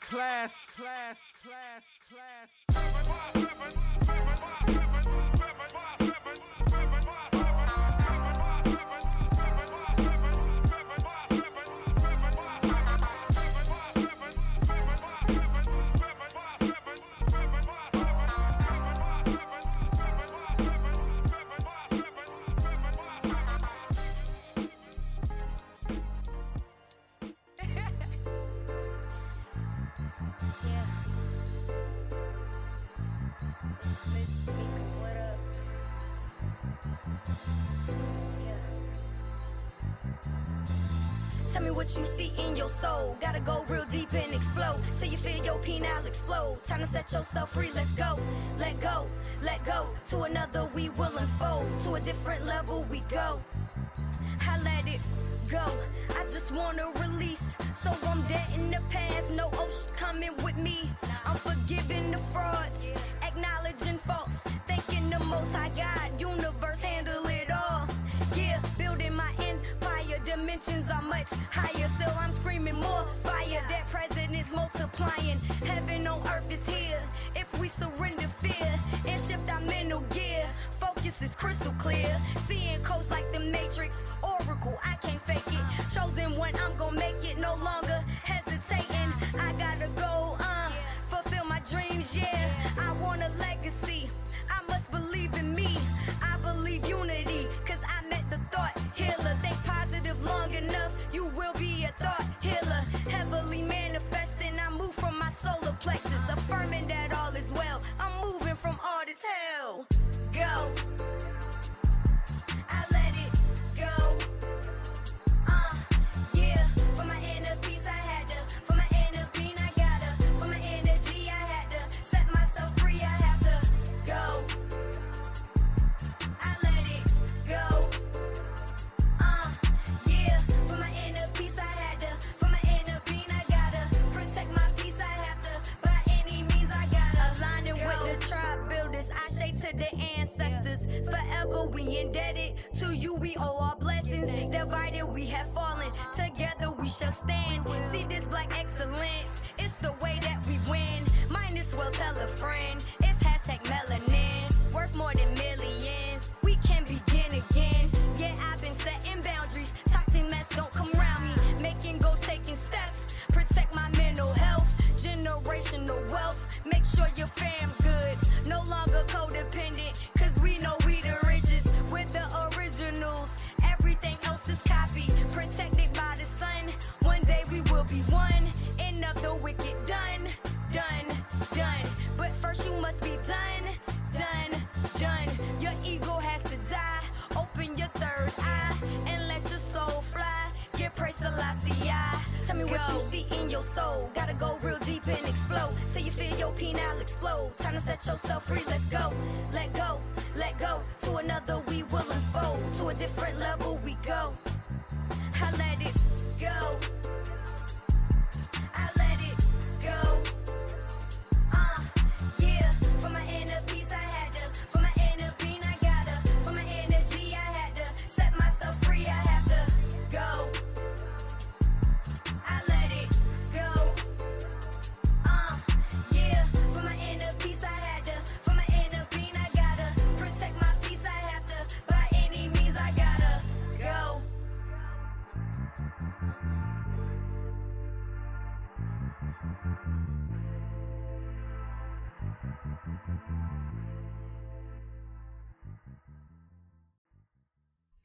Class, class, class, class. Explode. Time to set yourself free. Let's go. Let go. Let go. To another we will unfold. To a different level we go. I let it go. I just wanna release. So I'm dead in the past. No ocean coming with me. I'm forgiving the frauds. Acknowledging faults. Thanking the most I got. Universe handle it all. Dimensions are much higher. Still I'm screaming more fire. That present is multiplying. Heaven on earth is here. If we surrender fear and shift our mental gear, focus is crystal clear. Seeing codes like the Matrix, Oracle, I can't fake it. Chosen one, I'm gonna make it. No longer you will be a thought healer. Heavily manifesting, I move from my solar plexus, affirming that all is well. I'm moving from all this hell.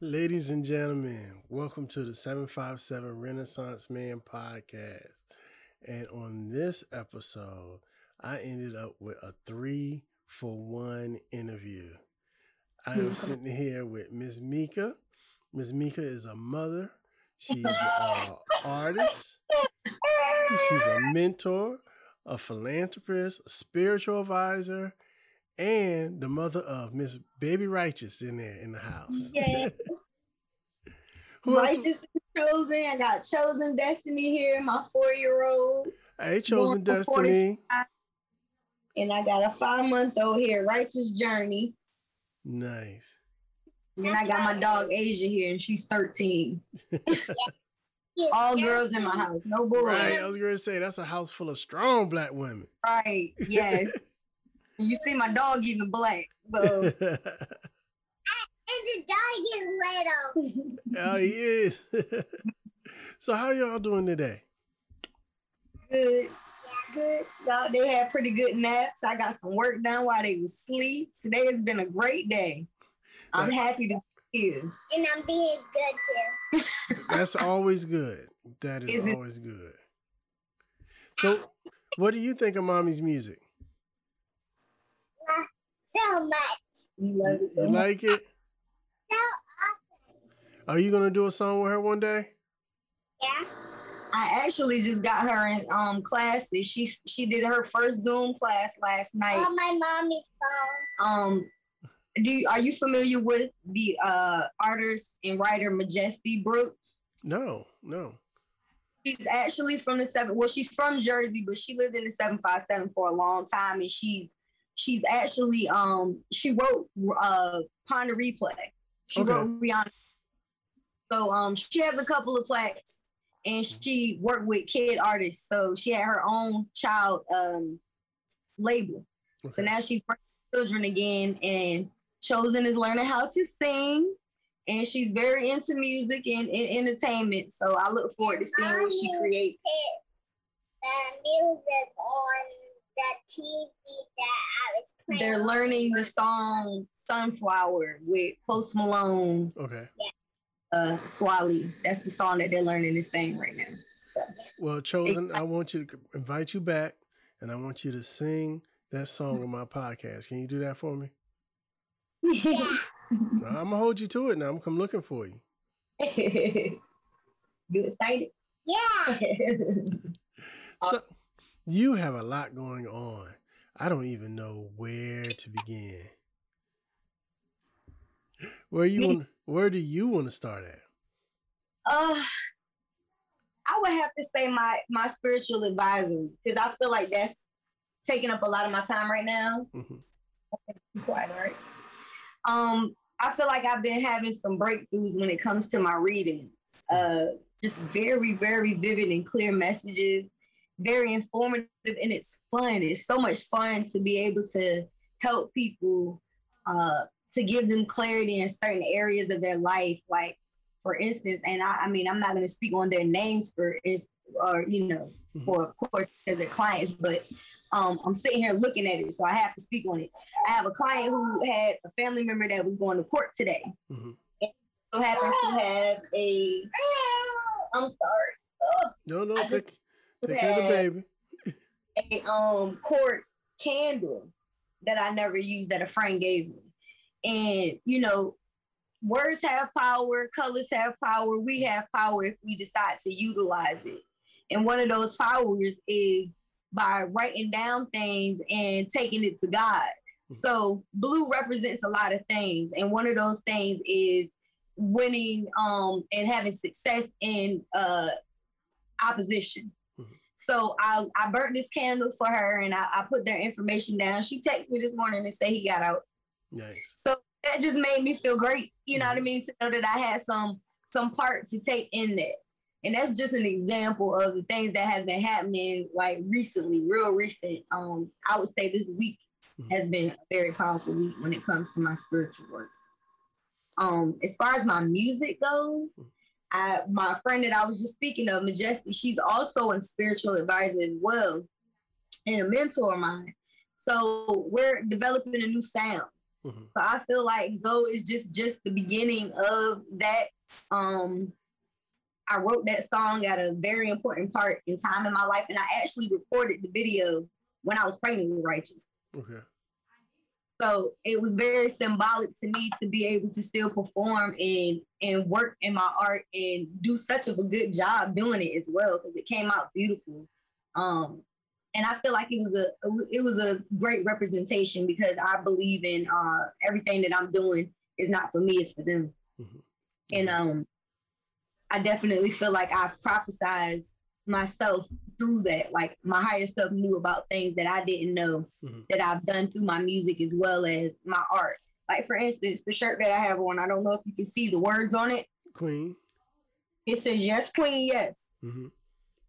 Ladies and gentlemen, welcome to the 757 Renaissance Man podcast. And on this episode, I ended up with a three for one interview. I am sitting here with Miss Mika. Miss Mika is a mother. She's an artist. She's a mentor, a philanthropist, a spiritual advisor, and the mother of Miss Baby Righteous in there in the house. Who else? Righteous and chosen. I got chosen destiny here, my four year old. Hey, Chosen Destiny. And I got a five month old here, Righteous Journey. Nice. And then I got my dog Asia here, and she's 13. All girls in my house, no boys. Right. I was gonna say that's a house full of strong black women. Right. Yes. you see my dog even black. So And the dog is little. oh, he is. so how y'all doing today? good. Good. Y'all, they had pretty good naps. I got some work done while they was asleep. Today has been a great day. I'm Right. happy to be here. And I'm being good too. That's always good. That is Is it- always good. So, what do you think of mommy's music? So much. You love it so You much. like it? So Are you gonna do a song with her one day? yeah. I actually just got her in um classes. She she did her first Zoom class last night. On my mommy's phone. Um, do you, are you familiar with the uh artist and writer Majesty Brooks? No, no. She's actually from the seven. Well, she's from Jersey, but she lived in the seven five seven for a long time, and she's she's actually um she wrote uh Pon de Replay. She Okay. wrote Rihanna. So um she has a couple of plaques, and she worked with kid artists. So she had her own child um label. So now she's working with children again, and Chosen is learning how to sing, and she's very into music and, and entertainment. So I look forward to seeing what she creates. The music on the TV that I was playing. They're learning the song "Sunflower" with Post Malone, Okay. Uh, Swae Lee. That's the song that they're learning to sing right now. So, Well, chosen. I want you to invite you back, and I want you to sing that song on my podcast. Can you do that for me? Yeah. I'm gonna hold you to it now. I'm gonna come looking for you. you excited? Yeah. So you have a lot going on. I don't even know where to begin. Where you Me- want? Where do you want to start at? Uh, I would have to say my my spiritual advisory because I feel like that's taking up a lot of my time right now. Mhm. Quiet, right? Um, I feel like I've been having some breakthroughs when it comes to my reading. Uh, just very, very vivid and clear messages, very informative, and it's fun. It's so much fun to be able to help people, uh, to give them clarity in certain areas of their life. Like, for instance, and I, I mean, I'm not going to speak on their names for, is or you know, Mhm. for of course, as they're clients, but um, I'm sitting here looking at it, so I have to speak on it. I have a client who had a family member that was going to court today. Mhm. So happened to have a. I'm sorry. Oh, No, no, I take take care of the baby. a um court candle that I never used that a friend gave me. And you know, words have power, colors have power, we have power if we decide to utilize it. And one of those powers is by writing down things and taking it to God. So blue represents a lot of things, and one of those things is winning um and having success in uh opposition. So I, I burnt this candle for her and I, I put their information down. She texted me this morning and said he got out. Nice. So that just made me feel great. You know what I mean? To know that I had some some part to take in that. And that's just an example of the things that have been happening like recently, real recent. Um, I would say this week Mhm. has been a very powerful week when it comes to my spiritual work. Um, as far as my music goes, I, my friend that I was just speaking of, Majesty, she's also a spiritual advisor as well and a mentor of mine. So we're developing a new sound. Mhm. So I feel like Go is just just the beginning of that. Um, I wrote that song at a very important part in time in my life, and I actually recorded the video when I was pregnant with Righteous. Okay. So it was very symbolic to me to be able to still perform and and work in my art and do such of a good job doing it as well because it came out beautiful. Um, and I feel like it was a it was a great representation because I believe in uh, everything that I'm doing is not for me, it's for them. Mhm. And um, I definitely feel like I've prophesied myself through that. Like my higher self knew about things that I didn't know Mhm. that I've done through my music as well as my art. Like for instance, the shirt that I have on, I don't know if you can see the words on it. Queen. It says yes, queen, yes. hmm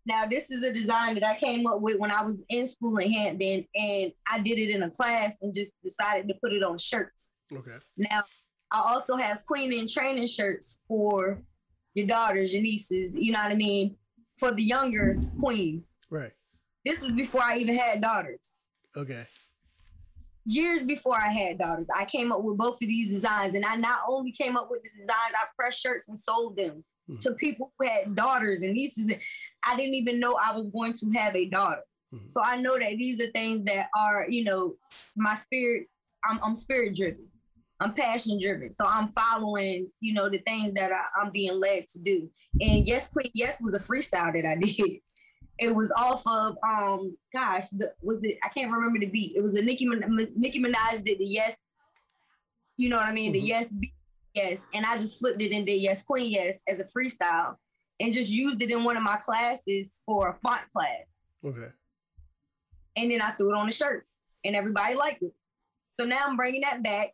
Now, this is a design that I came up with when I was in school in Hampton, and I did it in a class and just decided to put it on shirts. Okay. Now, I also have queen in training shirts for your daughters, your nieces, you know what I mean, for the younger queens. Right. This was before I even had daughters. Okay. Years before I had daughters, I came up with both of these designs, and I not only came up with the designs, I pressed shirts and sold them Mhm. to people who had daughters and nieces. I didn't even know I was going to have a daughter. Mhm. So I know that these are things that are, you know, my spirit. I'm, I'm spirit driven. I'm passion driven. So I'm following, you know, the things that I, I'm being led to do. And yes, Queen, yes was a freestyle that I did. It was off of, um, gosh, the, was it? I can't remember the beat. It was a Nicki Min- Nicki Minaj did the yes. You know what I mean? Mhm. The yes beat, yes, and I just flipped it and did yes, Queen, yes as a freestyle, and just used it in one of my classes for a font class Okay. and then I threw it on the shirt, and everybody liked it. So now I'm bringing that back,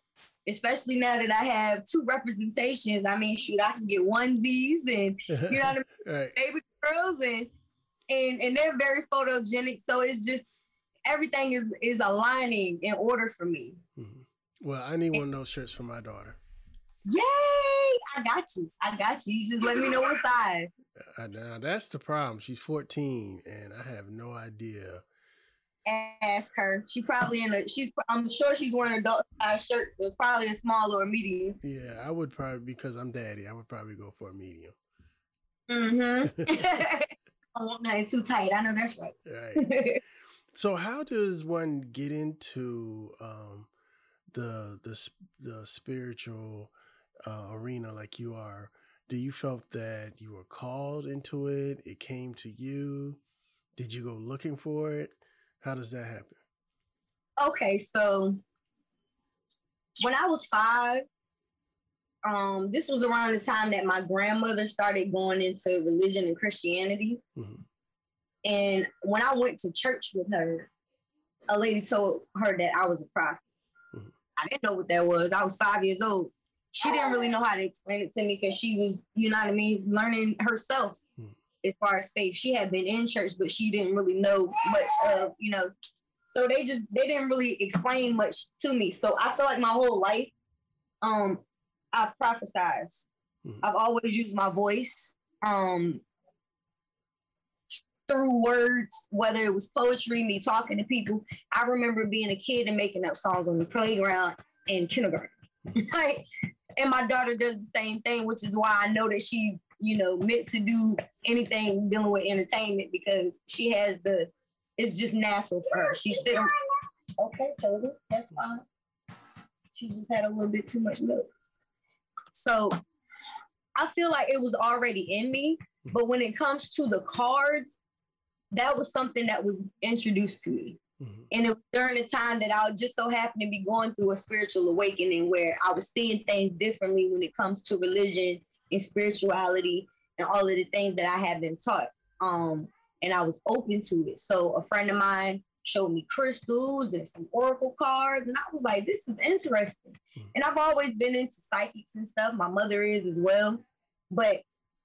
especially now that I have two representations. I mean, shoot, I can get onesies and you know what I mean, right. baby girls, and and and they're very photogenic. So it's just everything is is aligning in order for me. Mhm. Well, I need one of those shirts for my daughter. Yay! I got you. I got you. You just let me know what size. Uh, now that's the problem. She's 14, and I have no idea. Ask her. She probably in a. She's. I'm sure she's wearing adult size shirts. So it's probably a small or a medium. Yeah, I would probably because I'm daddy. I would probably go for a medium. Mm-hmm. I want nothing too tight. I know that's right. Right. So, how does one get into um, the the the spiritual uh, arena like you are? Do you felt that you were called into it? It came to you. Did you go looking for it? How does that happen? okay, so when I was five, um, this was around the time that my grandmother started going into religion and Christianity. Mhm. And when I went to church with her, a lady told her that I was a prophet. Mhm. I didn't know what that was. I was five years old. She didn't really know how to explain it to me because she was, you know what I mean, learning herself Mhm. as far as faith. She had been in church, but she didn't really know much of, you know. So they just they didn't really explain much to me. So I feel like my whole life, um, I've prophesized. Mhm. I've always used my voice. Um, through words, whether it was poetry, me talking to people. I remember being a kid and making up songs on the playground in kindergarten. right? And my daughter does the same thing, which is why I know that she's, you know, meant to do anything dealing with entertainment because she has the it's just natural for her. She's sitting Okay, Toby, that's fine. She just had a little bit too much milk. So I feel like it was already in me, but when it comes to the cards, that was something that was introduced to me. Mhm. And it was during the time that I just so happened to be going through a spiritual awakening where I was seeing things differently when it comes to religion and spirituality and all of the things that I had been taught. Um, and I was open to it. So a friend of mine showed me crystals and some oracle cards, and I was like, "This is interesting." Mhm. And I've always been into psychics and stuff. My mother is as well, but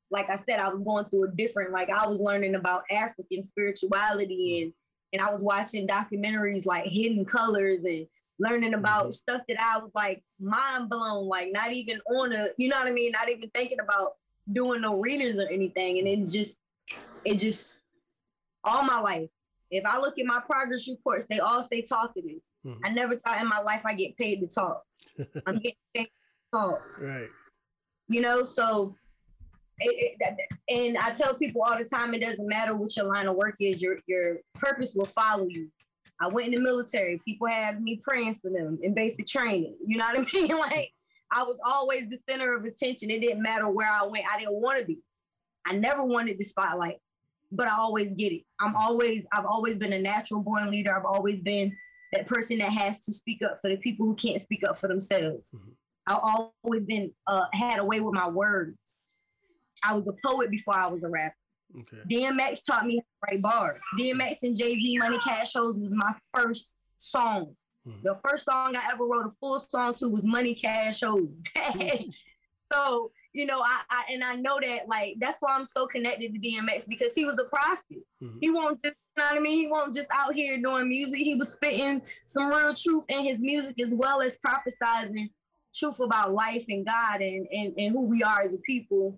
like I said, I was going through a different. Like I was learning about African spirituality, and and I was watching documentaries like Hidden Colors and learning about Mhm. stuff that I was like mind blown, like not even on a, you know what I mean, not even thinking about doing no readings or anything, and it just, it just, all my life. If I look at my progress reports, they all say talkative. Mhm. I never thought in my life I get paid to talk. I'm getting paid to talk Right. you know so it, it, and i tell people all the time it doesn't matter what your line of work is your your purpose will follow you. I went in the military people had me praying for them in basic training you know what i mean? Like i was always the center of attention it didn't matter where i went i didn't want to be. I never wanted the spotlight but i always get it. I'm always i've always been a natural born leader i've always been that person that has to speak up for the people who can't speak up for themselves. Mhm. I've always been uh, had a way with my words. I was a poet before I was a rapper. Okay. DMX taught me how to write bars. DMX and Jay Z Money Cash Hoes was my first song. Mhm. The first song I ever wrote a full song to was Money Cash Hoes. so you know, I, I and I know that like that's why I'm so connected to DMX because he was a prophet. Mhm. He won't just you know what I mean. He won't just out here doing music. He was spitting some real truth in his music as well as prophesizing truth about life and God and and, and who we are as a people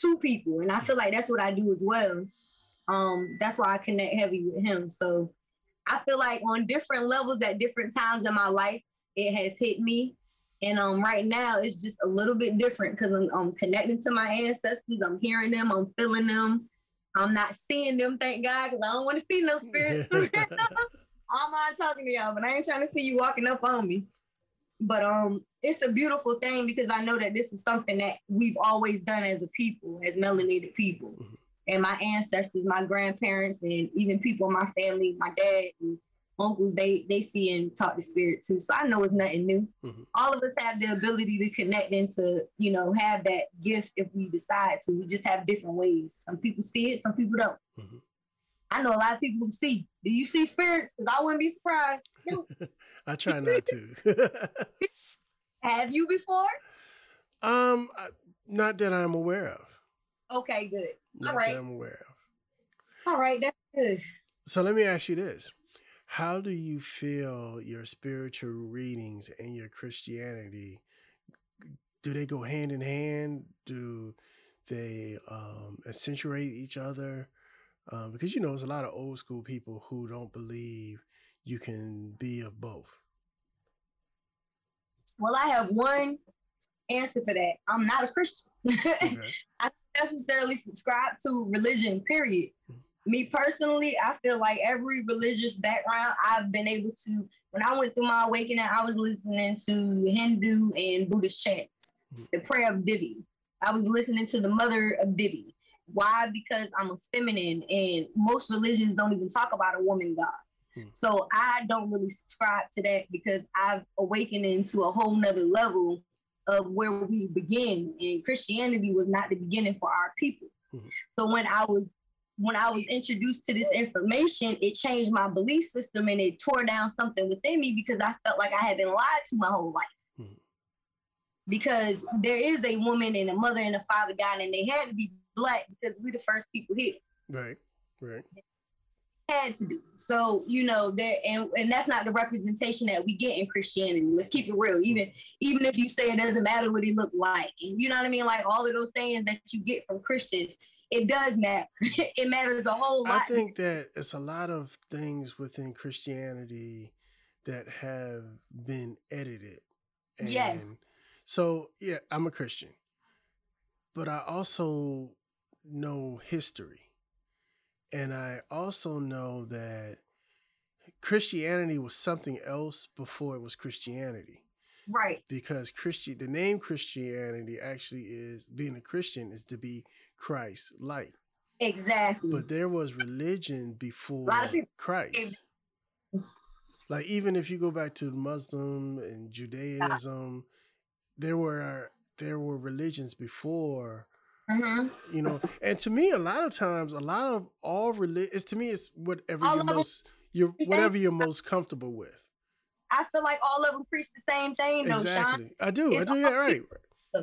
to people. And I feel like that's what I do as well. Um, that's why I connect heavy with him. So I feel like on different levels at different times in my life, it has hit me. And um, right now it's just a little bit different because I'm, I'm connecting to my ancestors. I'm hearing them. I'm feeling them. I'm not seeing them, thank God, because I don't want to see no spirits. I'm not talking to y'all, but I ain't trying to see you walking up on me. But um, it's a beautiful thing because I know that this is something that we've always done as a people, as melanated people. Mhm. And my ancestors, my grandparents, and even people in my family, my dad and uncles, they they see and talk to spirits too. So I know it's nothing new. Mhm. All of us have the ability to connect and to, you know, have that gift if we decide to. We just have different ways. Some people see it, some people don't. Mhm. I know a lot of people who see. Do you see spirits? Because I wouldn't be surprised. I try not to. Have you before? um, not that I'm aware of. Okay, good. Not right. that I'm aware of. All right, that's good. So let me ask you this. How do you feel your spiritual readings and your Christianity do they go hand in hand? Do they um, accentuate each other? Um, because you know, there's a lot of old school people who don't believe you can be of both. Well, I have one answer for that. I'm not a Christian. Okay. I don't necessarily subscribe to religion, period. Me personally, I feel like every religious background I've been able to, when I went through my awakening, I was listening to Hindu and Buddhist chants, the prayer of Devi. I was listening to the mother of Devi. Why? Because I'm a feminine and most religions don't even talk about a woman God. Hmm. So I don't really subscribe to that because I've awakened into a whole nother level of where we begin. And Christianity was not the beginning for our people. Mhm. So when I was when I was introduced to this information, it changed my belief system and it tore down something within me because I felt like I had been lied to my whole life. Mhm. Because there is a woman and a mother and a father God, and they had to be black because we're the first people here Right. Right. Had to be. So you know that, and and that's not the representation that we get in Christianity. Let's keep it real. Even even if you say it doesn't matter what he looked like, and you know what I mean, like all of those things that you get from Christians, it does matter. it matters a whole lot. I think that it's a lot of things within Christianity that have been edited. Yes. So, yeah, I'm a Christian, but I also know history. And I also know that Christianity was something else before it was Christianity right. because Christian the name Christianity actually is being a Christian is to be Christ like. Exactly. But there was religion before lot of people- Christ. Like even if you go back to Muslim and Judaism, there were there were religions before, Mhm. you know. And to me, a lot of times, a lot of all religion, to me, it's whatever All you're most you're whatever you're most comfortable with. I feel like all of them preach the same thing, though, Sean. exactly, I do. I It's do. Yeah, right.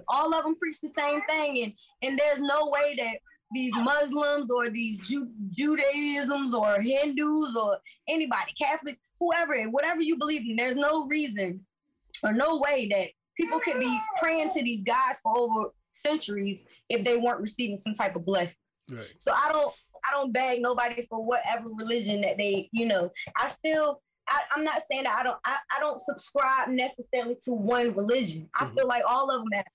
all of them preach the same thing and and there's no way that these muslims or these Ju- judaisms or hindus or anybody catholics whoever whatever you believe in there's no reason or no way that people could be praying to these gods for over centuries if they weren't receiving some type of blessing Right. so I don't I don't beg nobody for whatever religion that they, you know, I still I, I'm not saying that I don't I, I don't subscribe necessarily to one religion. I Mhm. feel like all of them have.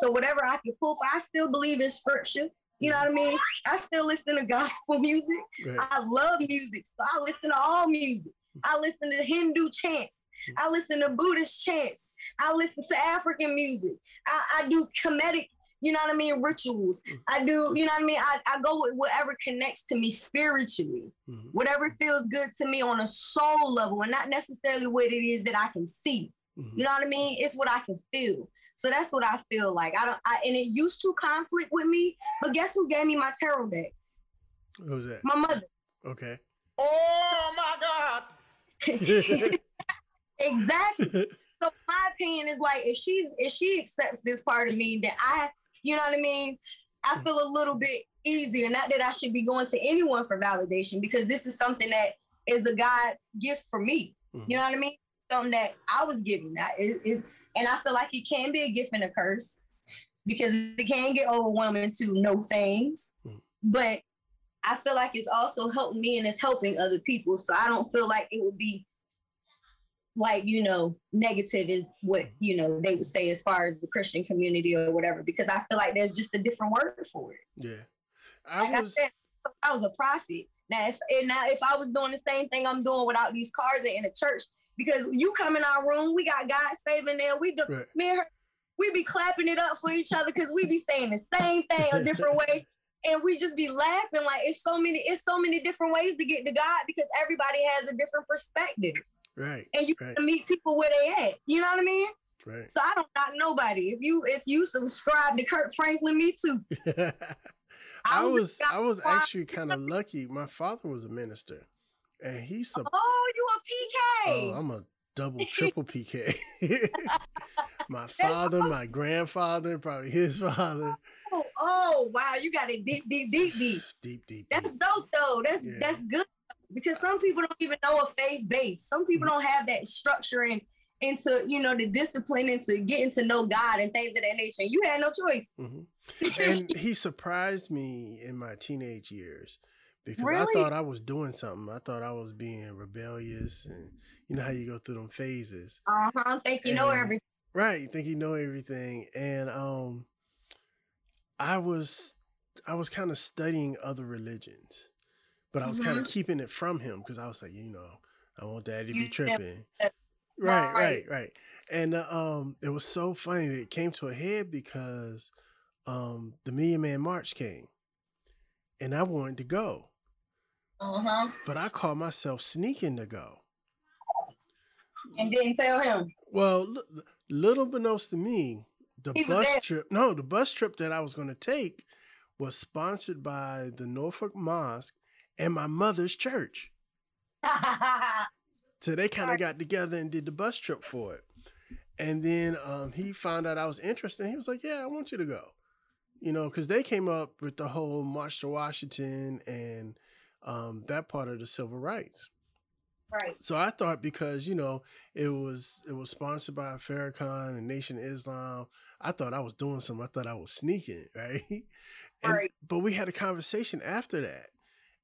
So whatever I can pull for, I still believe in scripture. You know what I mean? I still listen to gospel music. Right. I love music. So I listen to all music. I listen to Hindu chants. I listen to Buddhist chants. I listen to African music. I, I do comedic, you know what I mean, rituals. I do, you know what I mean? I, I go with whatever connects to me spiritually, Mhm. whatever feels good to me on a soul level, and not necessarily what it is that I can see. Mhm. You know what I mean? It's what I can feel. So that's what I feel like. I don't I and it used to conflict with me, but guess who gave me my tarot deck? Who's that? My mother. Okay. Oh my God. exactly. So my opinion is like if she's if she accepts this part of me, then I you know what I mean? I feel a little bit easier. Not that I should be going to anyone for validation because this is something that is a God gift for me. Mhm. You know what I mean? Something that I was given. That it, it, and I feel like it can be a gift and a curse because it can get overwhelming to know things. Mhm. But I feel like it's also helping me and it's helping other people. So I don't feel like it would be like, you know, negative is what, you know, they would say as far as the Christian community or whatever, because I feel like there's just a different word for it. Yeah. I Like was I said, I was a prophet. Now, if and now if I was doing the same thing I'm doing without these cars in a church, because you come in our room, we got god saving in there. We do Right. me and her, we be clapping it up for each other because we be saying the same thing a different way. And we just be laughing like it's so many, it's so many different ways to get to God because everybody has a different perspective. Right. And you Right. meet people where they at. You know what I mean? Right. So I don't knock nobody. If you if you subscribe to Kirk Franklin, me too. I was I was actually kind of lucky. My father was a minister, and he sup- Oh, you a PK. Oh, I'm a double, triple PK. my father, my grandfather, probably his father. Oh, oh, wow, you got it deep, deep, deep, deep. Deep, deep, That's dope though. That's Yeah. that's good because some people don't even know a faith base. Some Mm-hmm. people don't have that structure and into you know the discipline into getting to know God and things of that nature. You had no choice. hmm And he surprised me in my teenage years because I thought I was doing something. I thought I was being rebellious, and you know how you go through them phases. Uh huh. Think you know everything. Right, you think you know everything, and um, I was I was kind of studying other religions, but I was kind of keeping it from him because I was like, you know, I want daddy to be tripping. Right, right, right. And uh, um, it was so funny that it came to a head because um, the Million Man March came, and I wanted to go, Uh huh. but I caught myself sneaking to go. And didn't tell him. Well, li- little beknownst to me, the He bus trip. No, the bus trip that I was going to take was sponsored by the Norfolk Mosque and my mother's church. So they kind of got together and did the bus trip for it. And then um, he found out I was interested. He was like, "Yeah, I want you to go." You know, because they came up with the whole March to Washington and um, that part of the civil rights. right. So I thought because you know it was it was sponsored by Farrakhan and Nation of Islam, I thought I was doing something. I thought I was sneaking, right? And, Right. But we had a conversation after that,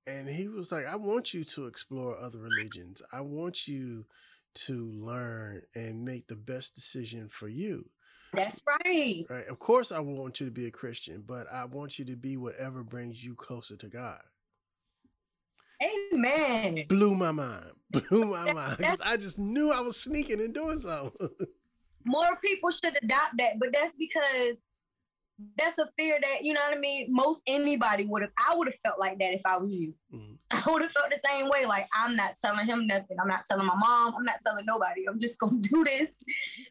and he was like, "I want you to explore other religions. I want you to learn and make the best decision for you." That's right. Right? Of course, I want you to be a Christian, but I want you to be whatever brings you closer to God. Amen. Blew my mind. Blew my mind. I just knew I was sneaking and doing something. More people should adopt that, but that's because that's a fear that you know what I mean. Most anybody would have. I would have felt like that if I was you. Mhm. I would have felt the same way. Like I'm not telling him nothing. I'm not telling my mom. I'm not telling nobody. I'm just gonna do this.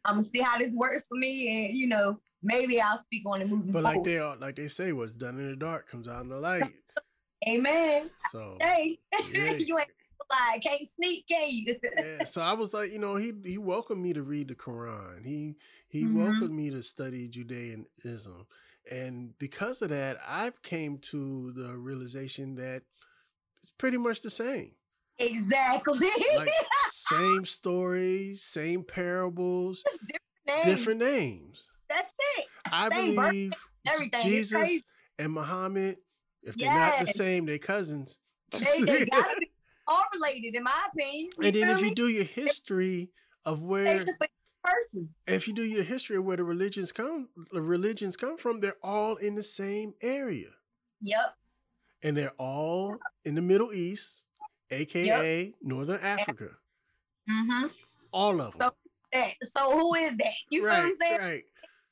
I'm gonna see how this works for me, and you know, maybe I'll speak on it moving But like forward. they all, like they say, what's done in the dark comes out in the light. Amen. So Hey, Yeah. you ain't lie. Can't sneak, can you? yeah, so I was like, you know, he he welcomed me to read the Quran. He he Mhm. welcomed me to study Judaism, and because of that, I came to the realization that it's pretty much the same. exactly. Like same stories, same parables, Names. different names. That's it. I Same believe everything. Jesus and Muhammad, if they're not the same, they're cousins. They, they gotta be all related, in my opinion. and then if you do your history of where should for each person. if you do your history of where the religions come the religions come from they're all in the same area Yep. and they're all in the middle east aka northern africa Mm-hmm. all of them So. So who is that? You feel what right I'm saying?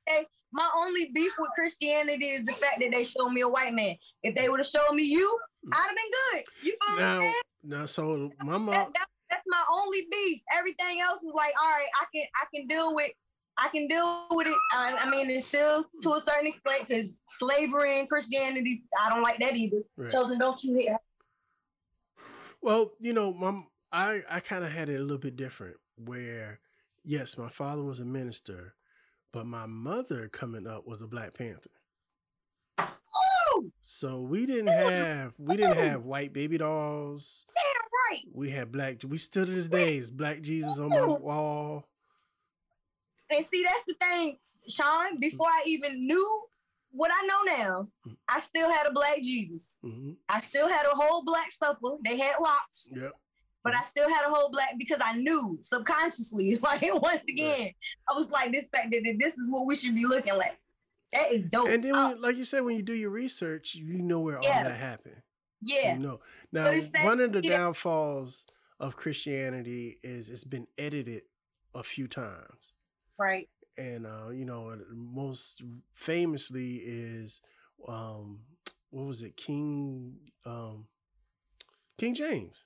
right My only beef with Christianity is the fact that they showed me a white man. If they would have shown me you, I'd have been good. You feel what I'm now saying? Now so my That, mom that, that's my only beef. Everything else is like, all right, I can I can deal with I can deal with it. I, I mean, it's still to a certain extent because slavery and Christianity, I don't like that either. right. Children, don't you hear? well you know my i i kind of had it a little bit different where yes my father was a minister but my mother coming up was a black panther Oh. So we didn't have we didn't have white baby dolls. Right. We had black. We still to this day is black Jesus on my wall. And see, that's the thing, Sean. Mm. Before I even knew what I know now, mm. I still had a black Jesus. hmm I still had a whole black supper. They had locks, Yep. but I mm. still had a whole black because I knew subconsciously. It's Like once again, I was like, this fact that this is what we should be looking like. That is dope. And then, Oh, when, like you said, when you do your research, you know where Yeah. all that happened. yeah, You know. Now, one of the yeah. downfalls of Christianity is it's been edited a few times. right. and uh, you know, most famously is um, what was it, King um, King James.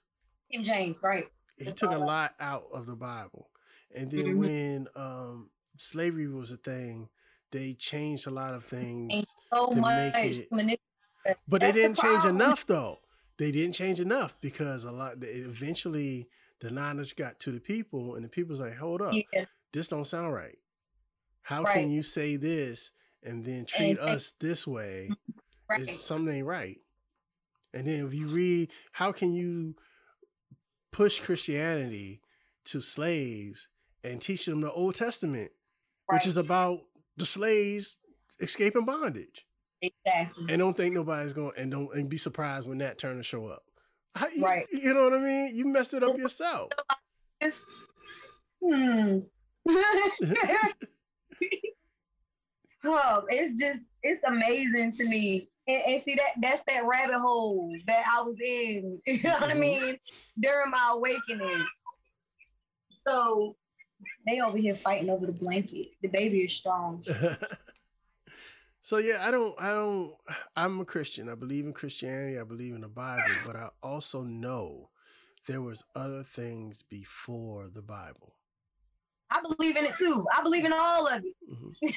King James, right. He That's took a lot out of the Bible, and then Mhm. when um, slavery was a thing, they changed a lot of things, so to much make it- but they that's the didn't change enough though. They didn't change enough because a lot. Eventually, the knowledge got to the people, and the people's like, "Hold up, Yeah, this don't sound right. How Right. can you say this and then treat and- us this way? Mm-hmm. right. It's something ain't right. And then if you read, how can you push Christianity to slaves and teach them the Old Testament, which is about the slaves escaping bondage, exactly. and don't think nobody's going and don't and be surprised when that turn to show up. How, you, Right. You know what I mean? You messed it up yourself. It's, hmm. oh, it's just it's amazing to me. And, and see that that's that rabbit hole that I was in. You know what I Mhm. mean? During my awakening. So they over here fighting over the blanket. The baby is strong. so yeah, I don't I don't I'm a Christian. I believe in Christianity, I believe in the Bible, but I also know there was other things before the Bible. I believe in it too. I believe in all of it. Mhm.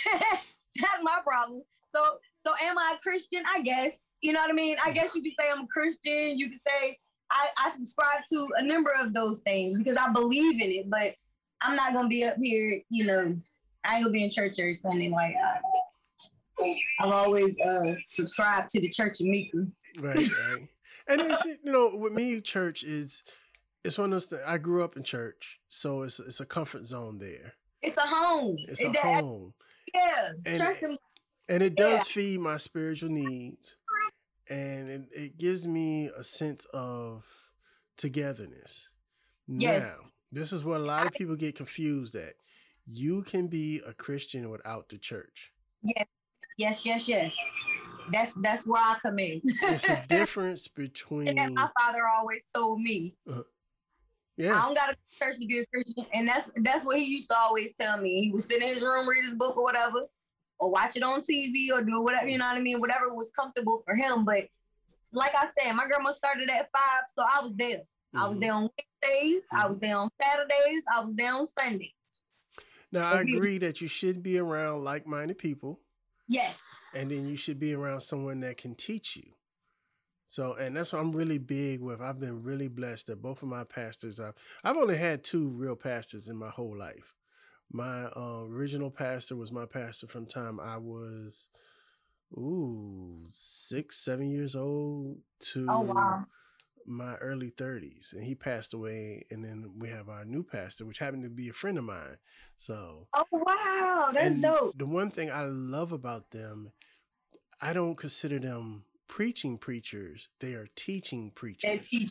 That's my problem. So so am I a Christian? I guess. You know what I mean? I guess you could say I'm a Christian. You could say I, I subscribe to a number of those things because I believe in it, but I'm not gonna be up here, you know, I ain't gonna be in church every Sunday like uh, I've always uh subscribed to the Church of Mika. Right, right. And it's, you know, with me, church is it's one of those things. I grew up in church, so it's it's a comfort zone there. It's a home. It's a home. Yeah. And- Church of- and it Yeah. does feed my spiritual needs and it, it gives me a sense of togetherness Yes. now this is what a lot of people get confused at you can be a christian without the church yes, yes, yes. Yes. That's that's where I come in. it's a difference between And my father always told me, uh, I yeah I don't gotta go to church to be a Christian. And that's that's what he used to always tell me. He would sit in his room, read his book or whatever, or watch it on TV or do whatever, you know what I mean? Whatever was comfortable for him. But like I said, my grandma started at five, so I was there. I was Mhm. there on Wednesdays, I was there on Saturdays, I was there on Sundays. now i agree that you should be around like-minded people Yes. and then you should be around someone that can teach you. So, and that's what I'm really big with. I've been really blessed that both of my pastors, I've, I've only had two real pastors in my whole life. My uh, original pastor was my pastor from time I was, ooh, six, seven years old to Oh wow. My early 30s. And he passed away. And then we have our new pastor, which happened to be a friend of mine. So, Oh wow. That's dope. The one thing I love about them, I don't consider them preaching preachers. They are teaching preachers. and teach.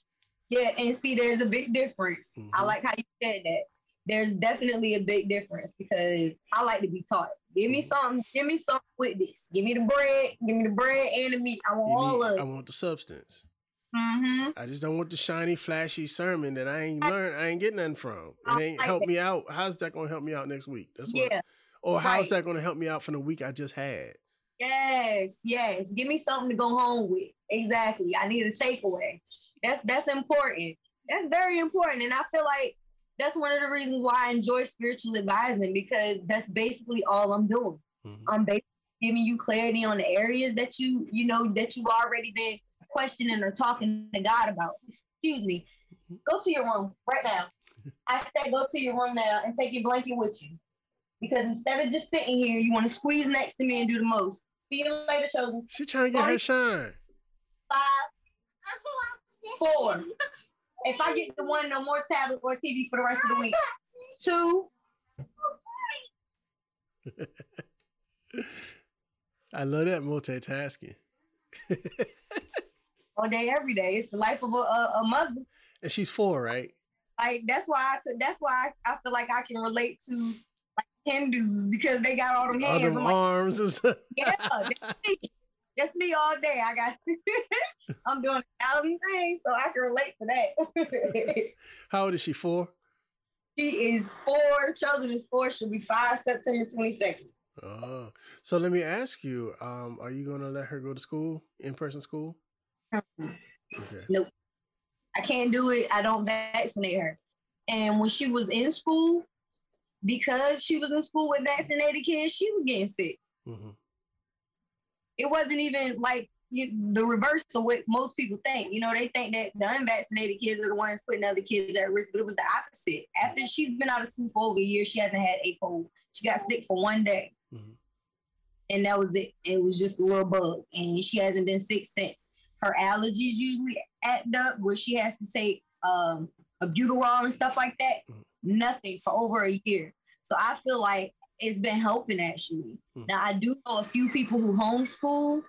Yeah, and see, there's a big difference. I Mhm. like how you said that. There's definitely a big difference because I like to be taught. Give me Mhm. something. Give me something with this. Give me the bread. Give me the bread and the meat. I want You all need- of I want the substance. Mm-hmm. I just don't want the shiny, flashy sermon that I ain't learned. I ain't getting nothing from. It ain't help me out. How's that going to help me out next week? That's what. Yeah. Or how's right. that going to help me out from the week I just had? Yes. Yes. Give me something to go home with. Exactly. I need a takeaway. That's that's important. That's very important, and I feel like that's one of the reasons why I enjoy spiritual advising because that's basically all I'm doing. Mhm. I'm basically giving you clarity on the areas that you you know that you've already been questioning or talking to God about. Excuse me. Go to your room right now. I said go to your room now and take your blanket with you. Because instead of just sitting here, you want to squeeze next to me and do the most. See you later, chosen. She trying to get her shine. five, Four. If I get the one, no more tablet or TV for the rest of the week. Two, I love that multitasking. all day, every day. It's the life of a, a, a mother. And she's four, right? Like that's why I could. That's why I, I feel like I can relate to like Hindus because they got all them All hands. them I'm like, arms and stuff. yeah, that's me. That's me all day. I got. I'm doing a thousand things, so I can relate to that. How old is she? Four? she is four. Children is four. She'll be five September twenty second. Oh. So let me ask you, um, are you gonna let her go to school, in person school? Okay. I can't do it. I don't vaccinate her. And when she was in school, because she was in school with vaccinated kids, she was getting sick. hmm It wasn't even like you, the reverse of what most people think. You know, they think that the unvaccinated kids are the ones putting other kids at risk, but it was the opposite. After she's been out of school for over a year, she hasn't had a cold. She got sick for one day, Mhm. and that was it. It was just a little bug, and she hasn't been sick since. Her allergies usually act up where she has to take um, albuterol and stuff like that. Mhm. Nothing for over a year. So I feel like it's been helping actually. Mhm. Now I do know a few people who homeschool.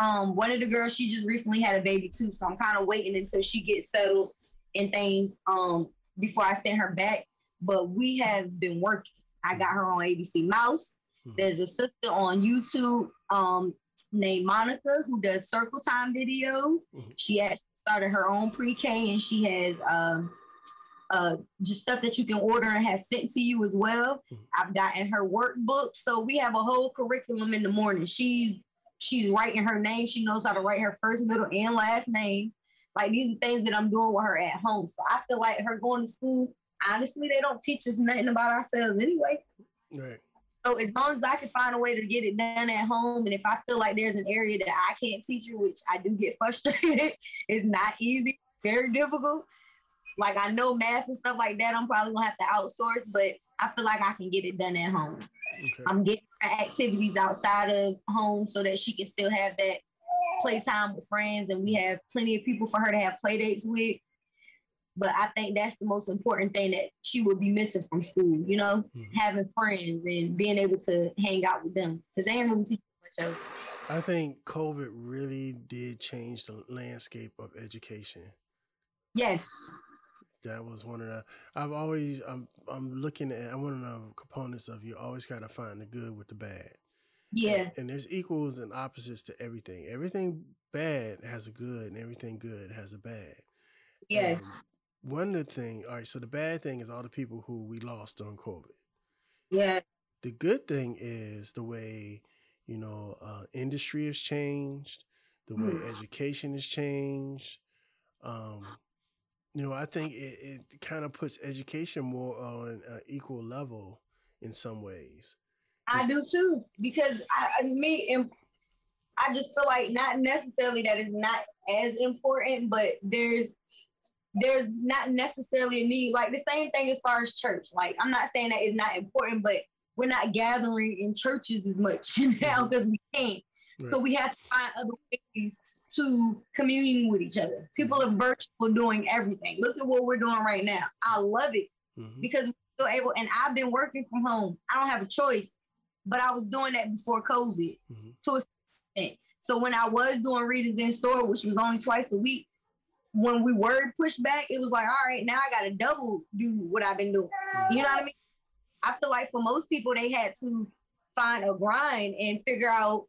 Um, one of the girls, she just recently had a baby too, so I'm kind of waiting until she gets settled and things um before I send her back. But we have been working. I got her on ABC Mouse. Mhm. There's a sister on YouTube um named Monica who does circle time videos. Mhm. She actually started her own pre-K and she has um uh just stuff that you can order and has sent to you as well. Mhm. I've gotten her workbook. So we have a whole curriculum in the morning. She's she's writing her name. She knows how to write her first, middle, and last name. Like these are things that I'm doing with her at home. So I feel like her going to school, honestly, they don't teach us nothing about ourselves anyway. Right. So as long as I can find a way to get it done at home, and if I feel like there's an area that I can't teach you, which I do get frustrated, it's not easy, very difficult. Like I know math and stuff like that, I'm probably gonna have to outsource, but I feel like I can get it done at home. Okay. I'm getting activities outside of home so that she can still have that playtime with friends, and we have plenty of people for her to have play dates with. But I think that's the most important thing that she would be missing from school, you know, Mhm. having friends and being able to hang out with them because they ain't really teaching much else. I think COVID really did change the landscape of education. Yes, That was one of the. I've always. I'm. I'm looking at. I'm one of the components of you. Always got to find the good with the bad. yeah, And there's equals and opposites to everything. Everything bad has a good, and everything good has a bad. yes, And one of the thing. All right. So the bad thing is all the people who we lost during COVID. yeah, the good thing is the way you know uh, industry has changed the way Mm. education has changed um, you know i think it, it kind of puts education more on an equal level in some ways I do too because I, I me and I just feel like not necessarily that it's not as important, but there's there's not necessarily a need. Like the same thing as far as church. Like I'm not saying that it's not important, but we're not gathering in churches as much now because we can't. So we have to find other ways to commune with each other. People are virtual doing everything. Look at what we're doing right now. I love it Mhm. because we're still able and I've been working from home. I don't have a choice, but I was doing that before COVID Mhm. to a extent. So when I was doing readers in store, which was only twice a week, when we were pushed back, it was like, all right, now I gotta double do what I've been doing. You know what I mean? I feel like for most people, they had to find a grind and figure out,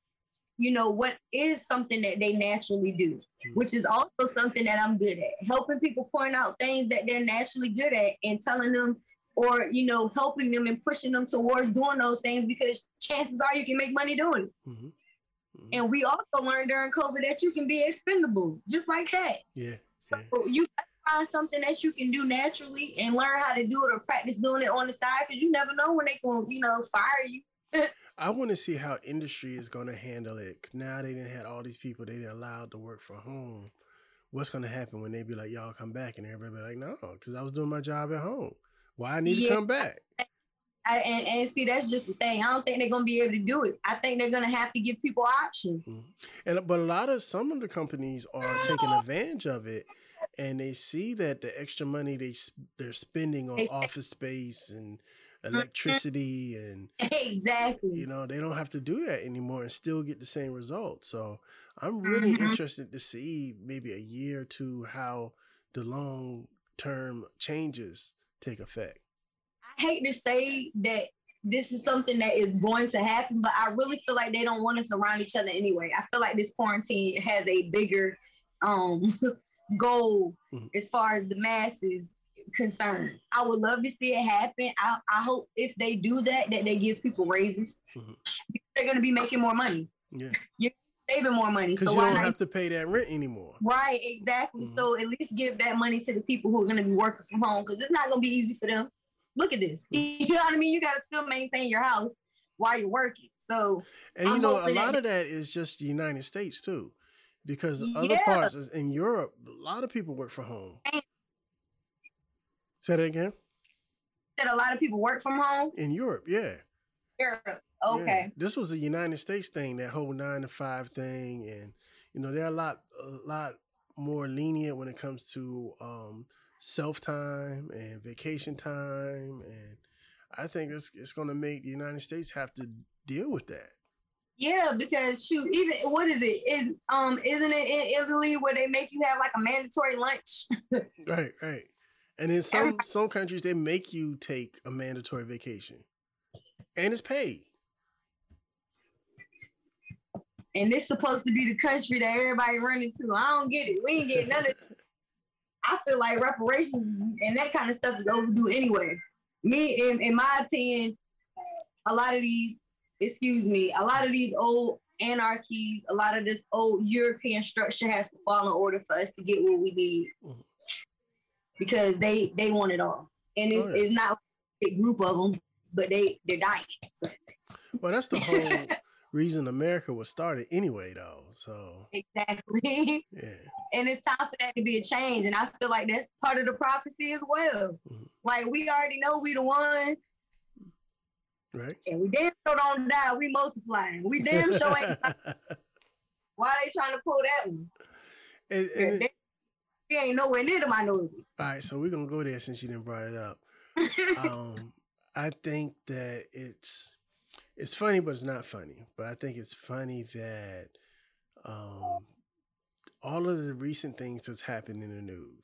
you know, what is something that they naturally do, which is also something that I'm good at. Helping people point out things that they're naturally good at and telling them, or, you know, helping them and pushing them towards doing those things because chances are you can make money doing it. Mhm. Mhm. And we also learned during COVID that you can be expendable, just like that. yeah So you find something that you can do naturally and learn how to do it or practice doing it on the side because you never know when they can, you know, fire you. I want to see how industry is going to handle it. Now they didn't have all these people they didn't allowed to work from home. What's going to happen when they be like, y'all come back, and everybody be like, no, because I was doing my job at home. Why I need Yeah. to come back? I, and, and see, that's just the thing. I don't think they're gonna be able to do it. I think they're gonna have to give people options. Mm-hmm. And but a lot of some of the companies are taking advantage of it, and they see that the extra money they they're spending on office space and electricity and exactly. you know they don't have to do that anymore and still get the same results. So I'm really Mhm. interested to see maybe a year or two how the long term changes take effect. I hate to say that this is something that is going to happen, but I really feel like they don't want us around each other anyway. I feel like this quarantine has a bigger um goal Mhm. as far as the masses concerned. I would love to see it happen. I, I hope if they do that, that they give people raises. Mhm. They're gonna be making more money, Yeah, saving more money. because So you don't not have to pay that rent anymore. Right, exactly. Mhm. So at least give that money to the people who are going to be working from home because it's not going to be easy for them. Look at this. You know what I mean? You got to still maintain your house while you're working. So And you I'm know, a hoping that- lot of that is just the United States too, because other parts in Europe, a lot of people work from home. And- Say that again. that a lot of people work from home. In Europe, yeah. Yeah. Okay. This was a United States thing, that whole nine to five thing, and you know they're a lot, a lot more lenient when it comes to um, self time and vacation time, and I think it's it's going to make the United States have to deal with that. Yeah, because shoot, even what is it? Is um isn't it in Italy where they make you have like a mandatory lunch? Right, right. And in some Everybody- some countries, they make you take a mandatory vacation, and it's paid. and it's supposed to be the country that everybody running to. I don't get it. We ain't getting none of I feel like reparations and that kind of stuff is overdue anyway. Me, in, in my opinion, a lot of these, excuse me, a lot of these old anarchies, a lot of this old European structure has to fall in order for us to get what we need. Because they they want it all. And it's, Oh, yeah. it's not a big group of them, but they, they're dying. So, Well, that's the whole reason America was started anyway, though. So exactly. yeah, and it's time for that to be a change. And I feel like that's part of the prophecy as well. Mhm. Like we already know we the ones, right. and we damn don't die. We multiplying. We damn sure ain't. Why they trying to pull that one? And- and- they, we ain't nowhere near the minority. all right, so we're gonna go there since you didn't brought it up. Um, I think that it's it's funny, but it's not funny. But I think it's funny that um, all of the recent things that's happened in the news,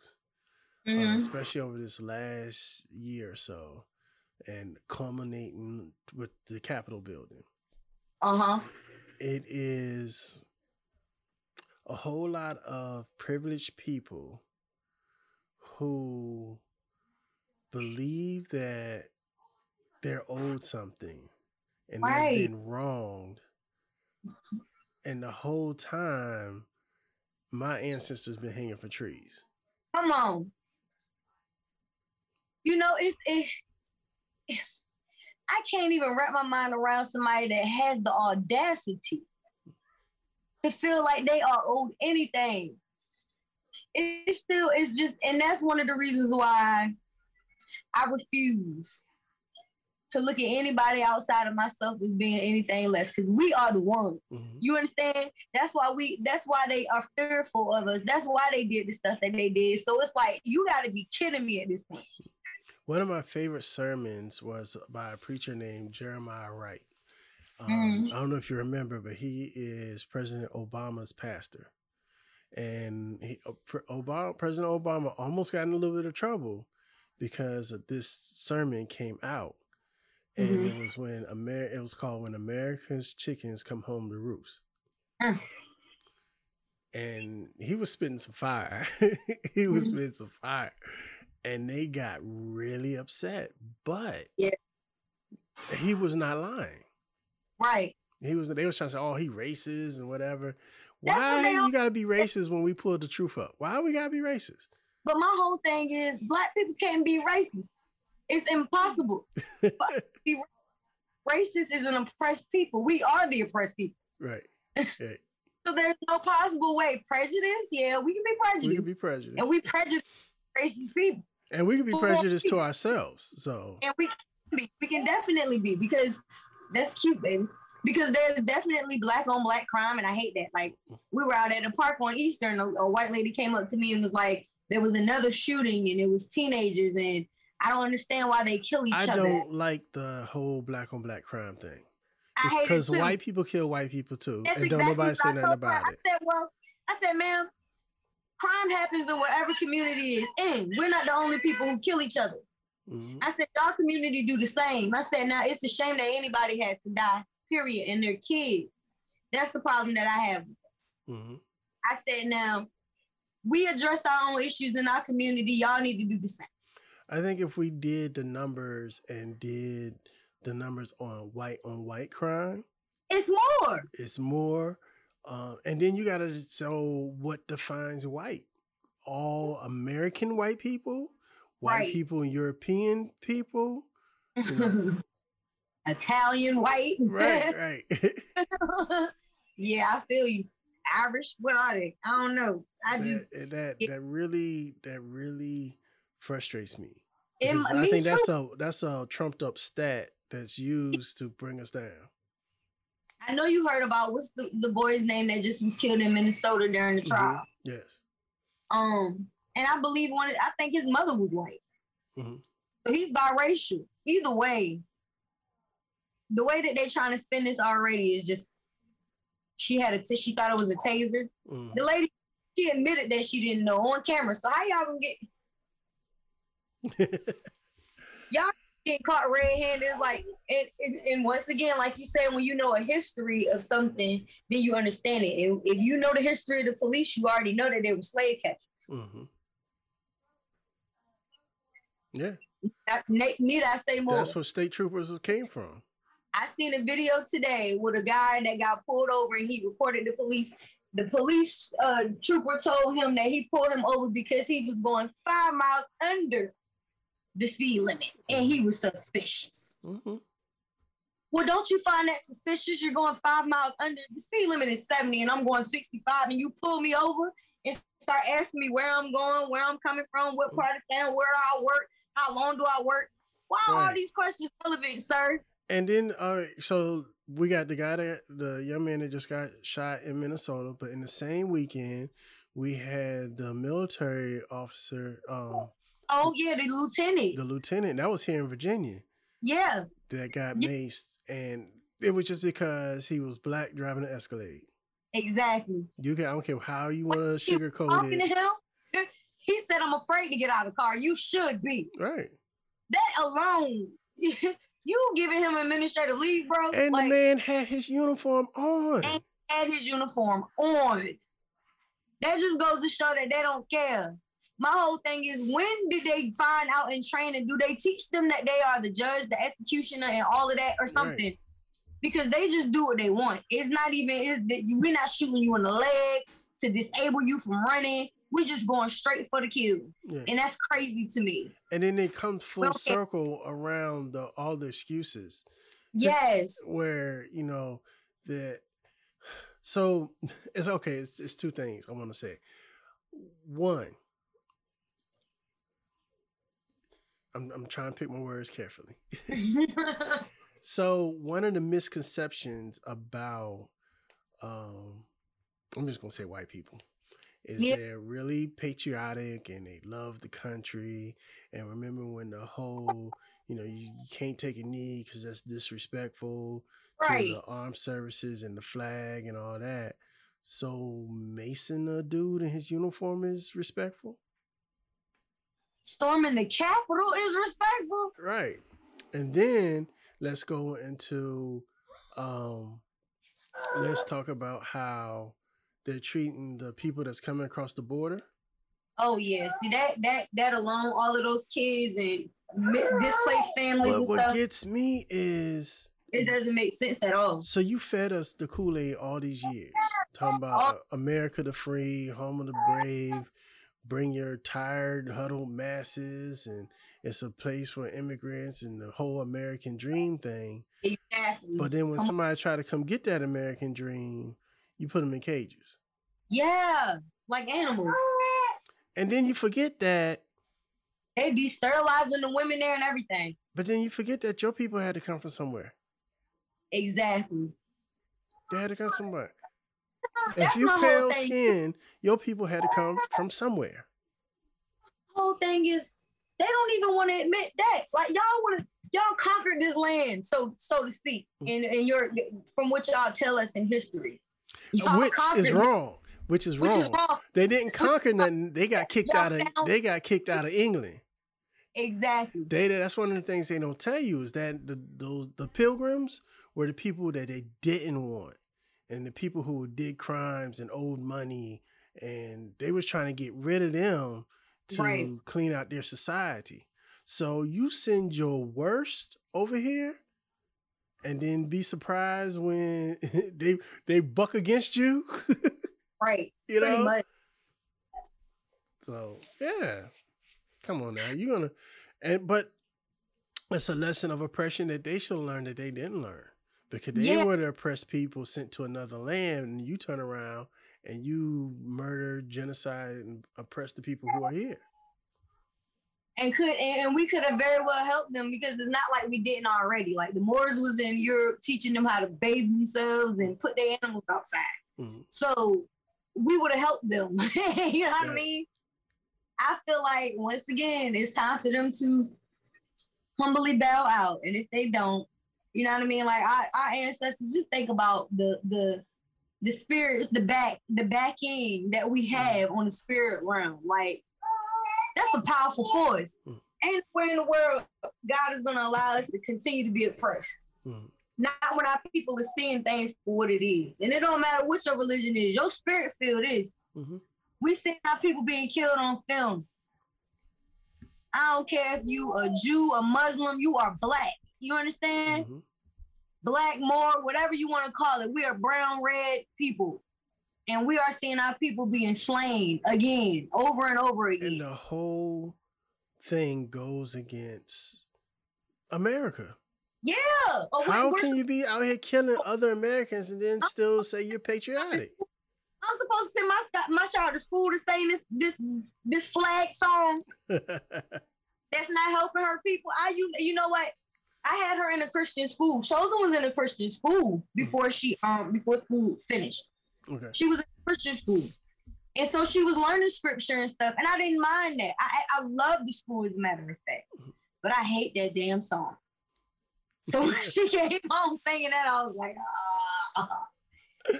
uh, Mhm. especially over this last year or so, and culminating with the Capitol building. Uh huh. it is a whole lot of privileged people who believe that they're owed something and Right. they've been wronged. And the whole time, my ancestors been hanging for trees. Come on. You know, it's it, I can't even wrap my mind around somebody that has the audacity to feel like they are owed anything. It's still, it's just, and that's one of the reasons why I refuse to look at anybody outside of myself as being anything less, because we are the ones. Mhm. You understand? That's why we that's why they are fearful of us. That's why they did the stuff that they did. So it's like you gotta be kidding me at this point. One of my favorite sermons was by a preacher named Jeremiah Wright. Um, Mhm. I don't know if you remember, but he is President Obama's pastor. And he, uh, Obama, President Obama almost got in a little bit of trouble because of this sermon came out. And Mhm. it was when Amer- it was called When America's Chickens Come Home to Roost. Mm. And he was spitting some fire. he was Mhm. spitting some fire. And they got really upset. But Yeah. he was not lying. Right. He was they was trying to say, oh, he racist and whatever. That's what Why they you gotta be racist when we pull the truth up? Why we gotta be racist? But my whole thing is black people can't be racist. It's impossible. Racist is an oppressed people. We are the oppressed people. right. right. So there's no possible way. Prejudice, yeah, we can be prejudiced. We can be prejudiced. and we prejudice racist people. And we can be prejudiced to ourselves. So And we be. We can definitely be because that's cute, baby. Because there's definitely black on black crime, and I hate that. Like we were out at the park on Easter, and a, a white lady came up to me and was like, "There was another shooting, and it was teenagers, and I don't understand why they kill each I other." I don't like the whole black on black crime thing I hate it because white people kill white people too, That's and don't nobody say nothing about her. about I said, well, I said, ma'am, crime happens in whatever community is in. We're not the only people who kill each other. Mhm. I said, y'all community do the same. I said, now it's a shame that anybody had to die, period, and their kids. That's the problem that I have. Mhm. I said, now we address our own issues in our community. Y'all need to do the same. I think if we did the numbers and did the numbers on white on white crime, It's more. it's more. Uh, and then you got to show what defines white. All American white people, white Right. people, European people. You know, Italian, white. right, right. yeah, I feel you. Irish, what are they? I don't know. I just that, and that it- that really that really frustrates me. it, me I think too. that's a that's a trumped up stat that's used to bring us down. I know you heard about what's the, the boy's name that just was killed in Minnesota during the Mhm. trial. Yes. Um, and I believe one. I think his mother was white. Mhm. So he's biracial. Either way, the way that they're trying to spin this already is just. She had a. T- she thought it was a taser. Mhm. The lady, she admitted that she didn't know on camera. So how y'all gonna get get caught red-handed? Like, and, and and once again, like you said, when you know a history of something, then you understand it. And if you know the history of the police, you already know that they were slave catchers. Mhm. Yeah, I- ne- Need I say more? that's where state troopers came from. I seen a video today with a guy that got pulled over and he reported the police. The police uh, trooper told him that he pulled him over because he was going five miles under the speed limit and he was suspicious. Mhm. Well, don't you find that suspicious? You're going five miles under the speed limit is 70 and I'm going 65 and you pull me over and start asking me where I'm going, where I'm coming from, what part of town, where do I work, how long do I work? Why are all Right. these questions relevant, sir? And then, all right, so we got the guy that the young man that just got shot in Minnesota, but in the same weekend, we had the military officer, um, Oh yeah, the lieutenant. the lieutenant that was here in Virginia yeah, that got Yeah. maced, and it was just because he was black driving an Escalade. exactly. You can I don't care how you want to sugarcoat Talking to it, him, he said, "I'm afraid to get out of the car." You should be. right? That alone, you giving him administrative leave, bro. And like, the man had his uniform on. And- had his uniform on. That just goes to show that they don't care. My whole thing is when did they find out and train and Do they teach them that they are the judge, the executioner, and all of that, or something? Because they just do what they want. It's not even. It's we're not shooting you in the leg to disable you from running. We're just going straight for the kill, Yeah. and that's crazy to me. And then they come full okay. circle around the all the excuses. Yes, where you know that so it's okay it's, it's two things i want to say one I'm, I'm trying to pick my words carefully so one of the misconceptions about um i'm just gonna say white people is Yeah. they're really patriotic and they love the country and remember when the whole you know you, you can't take a knee because that's disrespectful right. to the armed services and the flag and all that. So Mason, a dude in his uniform, is respectful, Storming the Capitol is respectful. right? And then let's go into, um, let's talk about how they're treating the people that's coming across the border. Oh yeah, see that that that alone, all of those kids and displaced families But what stuff, gets me is it doesn't make sense at all. so you fed us the Kool Aid all these years, talking about America the free, home of the brave, bring your tired, huddled masses, and it's a place for immigrants and the whole American dream thing. Exactly. But then when somebody try to come get that American dream, you put them in cages, yeah, like animals. and then you forget that They de-sterilizing the women there and everything. But then you forget that your people had to come from somewhere. Exactly. They had to come somewhere. If you pale skin, your people had to come from somewhere. The whole thing is they don't even want to admit that. Like y'all want to y'all conquered this land, so so to speak, Mm. in in your from what y'all tell us in history. Y'all which is wrong. Which is wrong. Which is wrong. They didn't conquer nothing. They got kicked Y'all out of found- they got kicked out of England. Exactly. They that's one of the things they don't tell you is that the those the pilgrims were the people that they didn't want. And the people who did crimes and owed money and they was trying to get rid of them to Right. clean out their society. So you send your worst over here and then be surprised when they they buck against you. Right. you know? much. So yeah, come on now, you're gonna, and but it's a lesson of oppression that they should learn that they didn't learn because they Yeah. were the oppressed people sent to another land, and you turn around and you murder, genocide, and oppress the people who are here. And could and, we could have very well helped them because it's not like we didn't already. Like the Moors was in Europe teaching them how to bathe themselves and put their animals outside. Mhm. So we would have helped them. you know what Yeah. I mean? I feel like once again, it's time for them to humbly bow out. And if they don't, you know what I mean? Like our, our ancestors, just think about the the the spirits, the back, the backing that we have on the spirit realm. Like that's a powerful force. Mm. And where in the world God is gonna allow us to continue to be oppressed Mhm. not when our people are seeing things for what it is. And it don't matter what your religion is, your spirit field is. Mhm. We see our people being killed on film. I don't care if you a Jew, a Muslim, you are black. You understand? Mhm. Black, more, whatever you want to call it. We are brown, red people. And we are seeing our people being slain again, over and over again. And the whole thing goes against America. yeah. Oh, How can you be out here killing other Americans and then still say you're patriotic? I'm supposed to send my my child to school to sing this this this flag song that's not helping her people. I you you know what? I had her in a Christian school. Chosen was in a Christian school before she um before school finished. okay. She was in a Christian school. And so she was learning scripture and stuff. And I didn't mind that. I I love the school as a matter of fact. But I hate that damn song. So when she came home singing that, I was like, ah,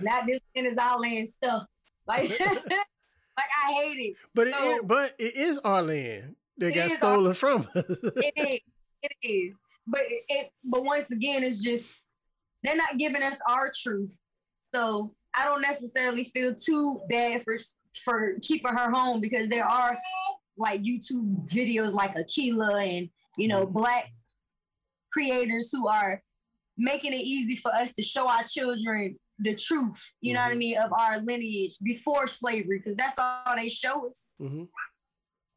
not this is our land stuff. Like, like I hate it. But it So- is, but it is our land that got is our- stolen from us. It is. It is. But it, but once again, it's just they're not giving us our truth. So I don't necessarily feel too bad for for keeping her home because there are like YouTube videos like Aquila and you know black creators who are making it easy for us to show our children the truth, you know what I Mhm. mean, of our lineage before slavery, because that's all they show us. Mhm.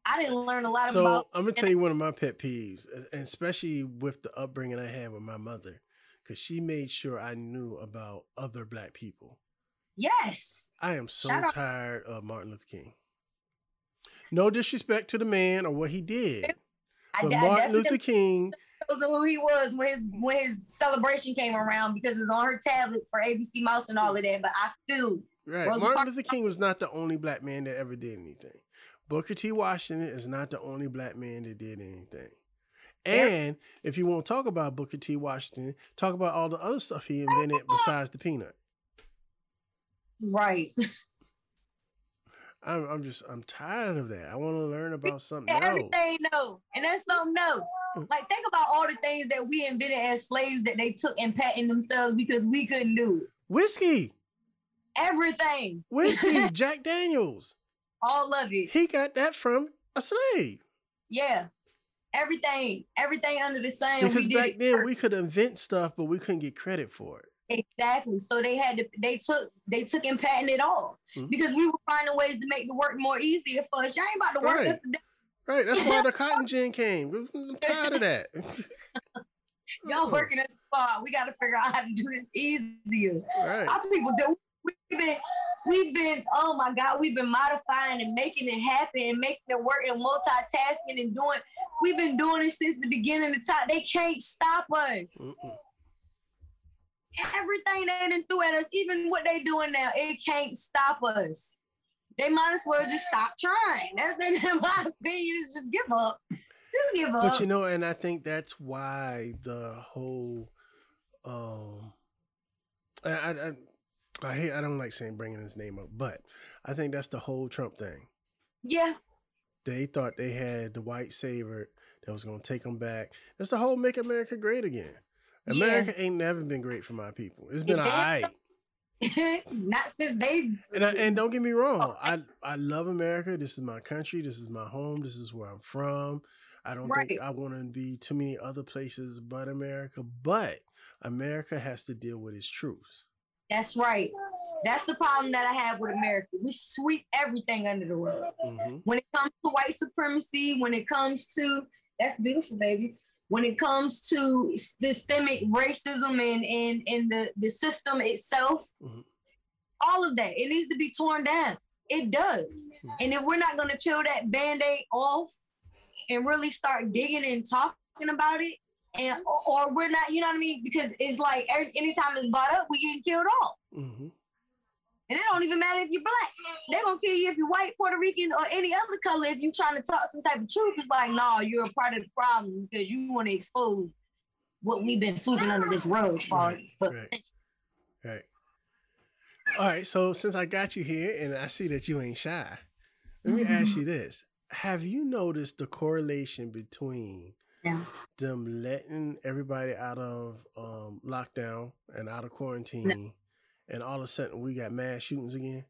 I didn't learn a lot So about I'm gonna tell you one of my pet peeves, and especially with the upbringing I had with my mother, because she made sure I knew about other black people. yes. I am so Shout out- tired of Martin Luther King. No disrespect to the man or what he did, I, but I Martin Luther King, knows who he was when his when his celebration came around because it's on her tablet for ABC Mouse and all of that. But I feel right? Rosa Martin Parks- Luther King was not the only black man that ever did anything. Booker T. Washington is not the only black man that did anything. And if you want to talk about Booker T. Washington, talk about all the other stuff he invented besides the peanut. right. I'm, I'm just I'm tired of that. I want to learn about something And else. everything no, and that's something else. Mm. Like think about all the things that we invented as slaves that they took and patented themselves because we couldn't do it. Whiskey, Everything, whiskey, Jack Daniels. All of it. He got that from a slave. Yeah, everything, everything under the sun. Because we back then first. we could invent stuff, but we couldn't get credit for it. Exactly. So they had to they took they took and patented it all Mhm. because we were finding ways to make the work more easier for us. Y'all ain't about to work Right. us to death. Right. That's why the cotton gin came. I'm tired of that. Y'all working us hard. We got to figure out how to do this easier. Right. Our people do. We've been, we've been. Oh my God, we've been modifying and making it happen and making it work and multitasking and doing We've been doing it since the beginning of time. They can't stop us. Mm-mm. Everything they done threw at us, even what they doing now, it can't stop us. They might as well just stop trying. That's in my opinion. Is just give up. Just give up. But you know, and I think that's why the whole, um, I, I, I, hate, I don't like saying bringing his name up, but I think that's the whole Trump thing. yeah, They thought they had the white savior that was going to take them back. That's the whole "Make America Great Again." Yeah. America ain't never been great for my people. It's been all not since they. And I, and don't get me wrong, I I love America. This is my country. This is my home. This is where I'm from. I don't think I want to be too many other places but America. But America has to deal with its truths. That's right. That's the problem that I have with America. We sweep everything under the rug. hmm when it comes to white supremacy, when it comes to that's beautiful, baby. When it comes to systemic racism and and, and the, the system itself, Mhm. all of that, it needs to be torn down. It does. And if we're not gonna peel that band-aid off and really start digging and talking about it, and or, or we're not, you know what I mean? Because it's like every, anytime it's brought up, we getting killed off. hmm And it don't even matter if you're black. They're gonna kill you if you're white, Puerto Rican, or any other color. If you're trying to talk some type of truth, it's like, no, you're a part of the problem because you want to expose what we've been sweeping under this rug for. Right, for right. Right. All right. So since I got you here and I see that you ain't shy, let me ask you this: Have you noticed the correlation between Yeah. them letting everybody out of um, lockdown and out of quarantine, and all of a sudden we got mass shootings again?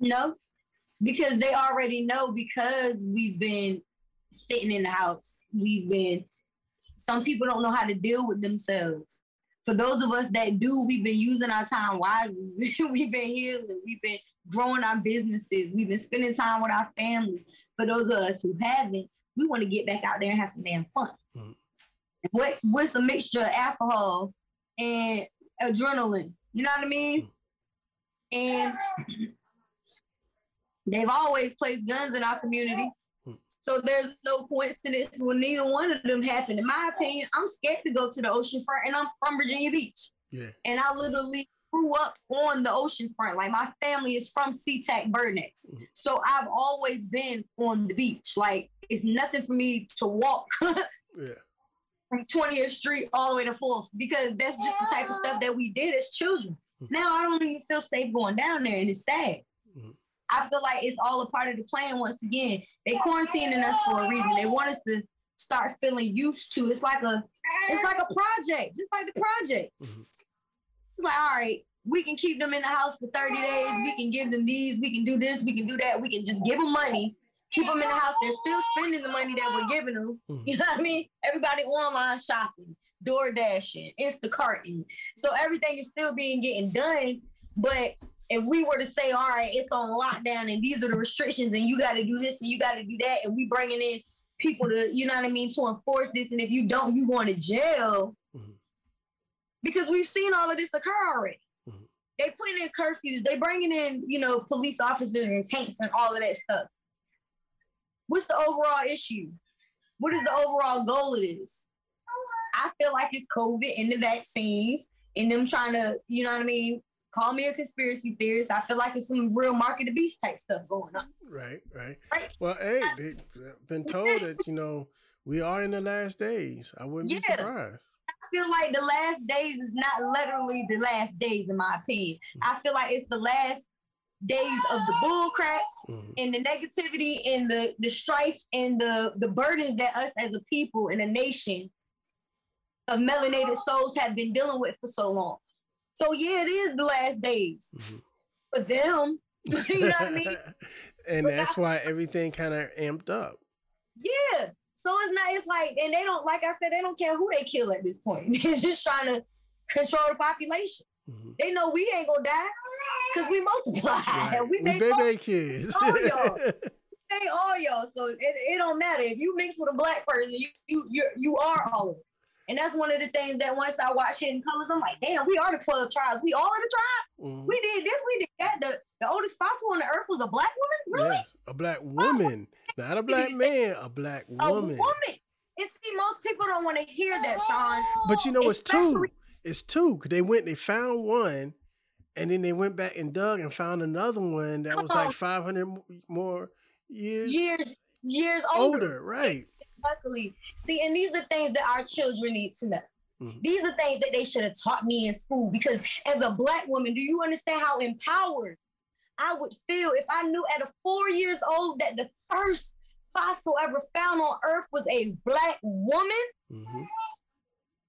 No, because they already know because we've been sitting in the house. We've been. Some people don't know how to deal with themselves. For those of us that do, we've been using our time wisely. we've been healing. We've been growing our businesses. We've been spending time with our families. For those of us who haven't, we want to get back out there and have some damn fun. And What what's a mixture of alcohol and adrenaline? You know what I mean? And they've always placed guns in our community. Hmm. So there's no coincidence when neither one of them happened. In my opinion, I'm scared to go to the ocean front and I'm from Virginia Beach. Yeah. And I literally grew up on the ocean front. Like my family is from Seatack Burnett. Mhm. So I've always been on the beach. Like it's nothing for me to walk Yeah. from 20th Street all the way to 4th because that's just the type of stuff that we did as children. Mhm. Now I don't even feel safe going down there and it's sad. Mhm. I feel like it's all a part of the plan once again. They quarantining us for a reason. They want us to start feeling used to. It's like a it's like a project, just like the project. Mhm. It's like, all right, we can keep them in the house for 30 days. We can give them these. We can do this. We can do that. We can just give them money, keep them in the house. They're still spending the money that we're giving them. Mhm. You know what I mean? Everybody online shopping, door dashing, Instacarting. So everything is still being getting done. But if we were to say, all right, it's on lockdown and these are the restrictions and you got to do this and you got to do that, and we bringing in people to, you know what I mean, to enforce this, and if you don't, you going to jail. Because we've seen all of this occur already. Mhm. They putting in curfews. They bringing in, you know, police officers and tanks and all of that stuff. What's the overall issue? What is the overall goal of this? I feel like it's COVID and the vaccines and them trying to, you know what I mean, call me a conspiracy theorist. I feel like it's some real market of beast type stuff going on. Right. Right. Right. Well, hey, they've been told that you know we are in the last days. I wouldn't be surprised. I feel like the last days is not literally the last days, in my opinion. I feel like it's the last days of the bull crap Mhm. and the negativity and the the strife and the the burdens that us as a people and a nation of melanated souls have been dealing with for so long. So yeah, it is the last days Mhm. for them. you know what I mean? and But that's why everything kind of amped up. Yeah. So it's not. It's like, and they don't. Like I said, they don't care who they kill at this point. They're just trying to control the population. Mhm. They know we ain't gonna die because we multiply. Right. We We make all, baby kids. all y'all. make all y'all. So it, it don't matter if you mix with a black person. You you you you are all of it. And that's one of the things that once I watch Hidden Colors, I'm like, damn, we are the 12 tribes. We all in the tribe. Mhm. We did this, we did that. The, the oldest fossil on the earth was a black woman? Really? Yes, a black woman, Not a black man, a black woman. A woman. And see, most people don't want to hear that, Sean. But you know, it's two. It's two. They went, they found one, and then they went back and dug and found another one that was like Oh. 500 more years Years, years older. older. Right. Luckily. See, and these are things that our children need to know. Mhm. These are things that they should have taught me in school because as a black woman, do you understand how empowered I would feel if I knew at a four years old that the first fossil ever found on earth was a black woman? hmm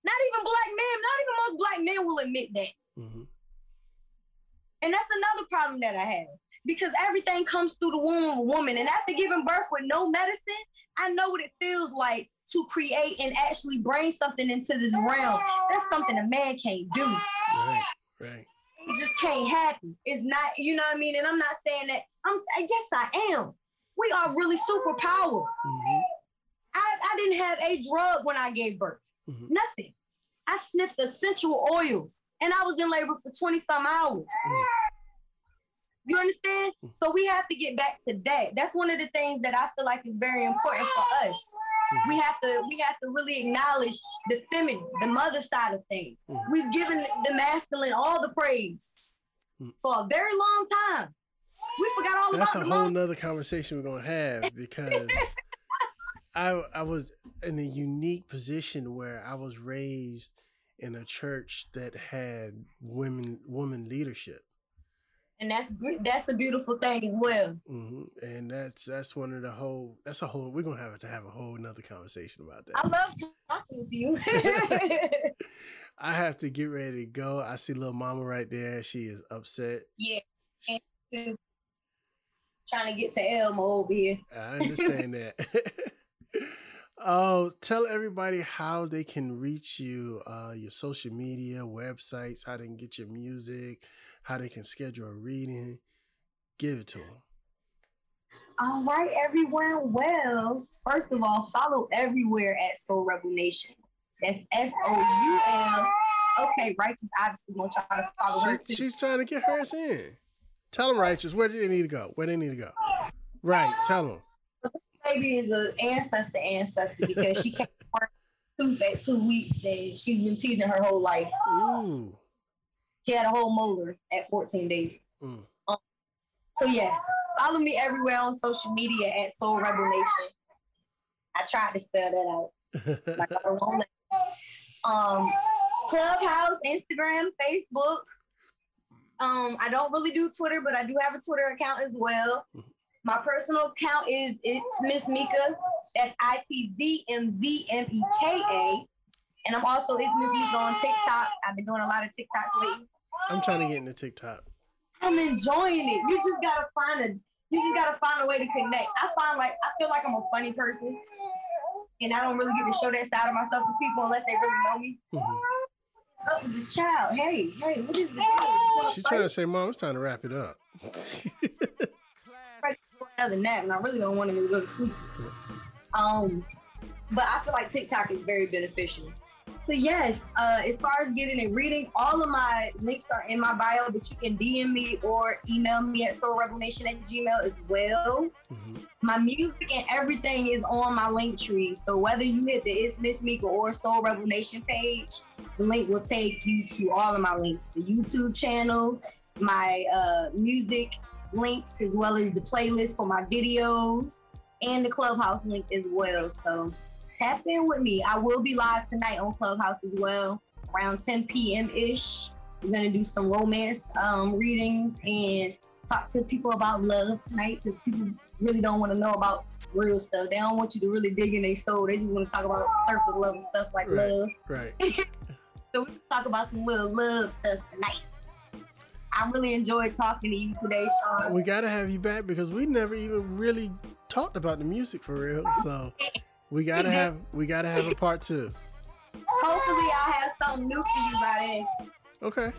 Not even black men, not even most black men will admit that. hmm And that's another problem that I have because everything comes through the womb of a woman. And after giving birth with no medicine, I know what it feels like to create and actually bring something into this realm. That's something a man can't do. Right. Right. Just can't happen. It's not, you know what I mean? And I'm not saying that I'm I guess I am. We are really superpower. hmm I, I didn't have a drug when I gave birth. Mhm. Nothing. I sniffed essential oils and I was in labor for 20 some hours. Mm. You understand? So we have to get back to that. That's one of the things that I feel like is very important for us. We have to we have to really acknowledge the feminine, the mother side of things. Mhm. We've given the masculine all the praise Mm. for a very long time. We forgot all That's a about the whole mom. nother conversation we're gonna have because I I was in a unique position where I was raised in a church that had women woman leadership. And that's that's a beautiful thing as well. Mm-hmm. And that's that's one of the whole. That's a whole. We're gonna have to have a whole another conversation about that. I love talking with you. I have to get ready to go. I see little mama right there. She is upset. yeah. Trying to get to Elmo over here. I understand that. Oh, tell everybody how they can reach you, uh, your social media, websites, how they can get your music, how they can schedule a reading. Give it to them. All right, everyone. Well, first of all, follow everywhere at Soul Rebel Nation. That's S O U L. Okay, righteous obviously gonna try to follow her. Too. she's trying to get hers in. Tell them righteous. Where do they need to go? Where they need to go? Right. Tell them. baby is an ancestor ancestor because she came to work tooth at two weeks and she's been teething her whole life. Ooh. She had a whole molar at 14 days. Mm. So yes, follow me everywhere on social media at Soul Rebel Nation. I tried to spell that out. Like I won't let- um, Clubhouse, Instagram, Facebook. Um, I don't really do Twitter, but I do have a Twitter account as well. My personal account is it's Miss Meka. That's I T Z M Z M E K A. And I'm also it's Miss Meka on TikTok. I've been doing a lot of TikToks lately. I'm trying to get into TikTok. I'm enjoying it. You just gotta find a you just gotta find a way to connect. I find like I feel like I'm a funny person. And I don't really get to show that side of myself to people unless they really know me. Mhm. Oh, this child. Hey, hey, what is? You She's trying to say, Mom, it's time to wrap it up. Another nap, and I really don't want him to go to sleep. Um, but I feel like TikTok is very beneficial. So yes, uh, as far as getting a reading, all of my links are in my bio, but you can DM me or email me at soulrevelation at gmail as well. Mhm. My music and everything is on my link tree. So whether you hit the It's Miss Meka or Soul Rebel Nation page, the link will take you to all of my links. The YouTube channel, my uh, music links, as well as the playlist for my videos, and the Clubhouse link as well. So tap in with me. I will be live tonight on Clubhouse as well, around 10 p.m. ish. We're gonna do some romance um, reading and talk to people about love tonight because people really don't want to know about real stuff. They don't want you to really dig in their soul. They just want to talk about surface level stuff like Right. love. Right. So we can talk about some little love stuff tonight. I really enjoyed talking to you today, Sean. We got to have you back because we never even really talked about the music for real. So we got to have we got to have a part two. Hopefully, I'll have something new for you by then. Okay.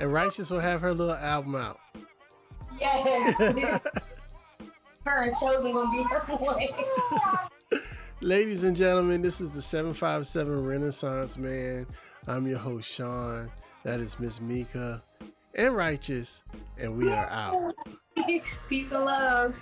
And Righteous will have her little album out. Yes. her and Chosen gonna be her boy. Ladies and gentlemen, this is the 757 Renaissance Man. I'm your host, Sean. That is Miss Meka. and righteous, and we are out. Peace and love.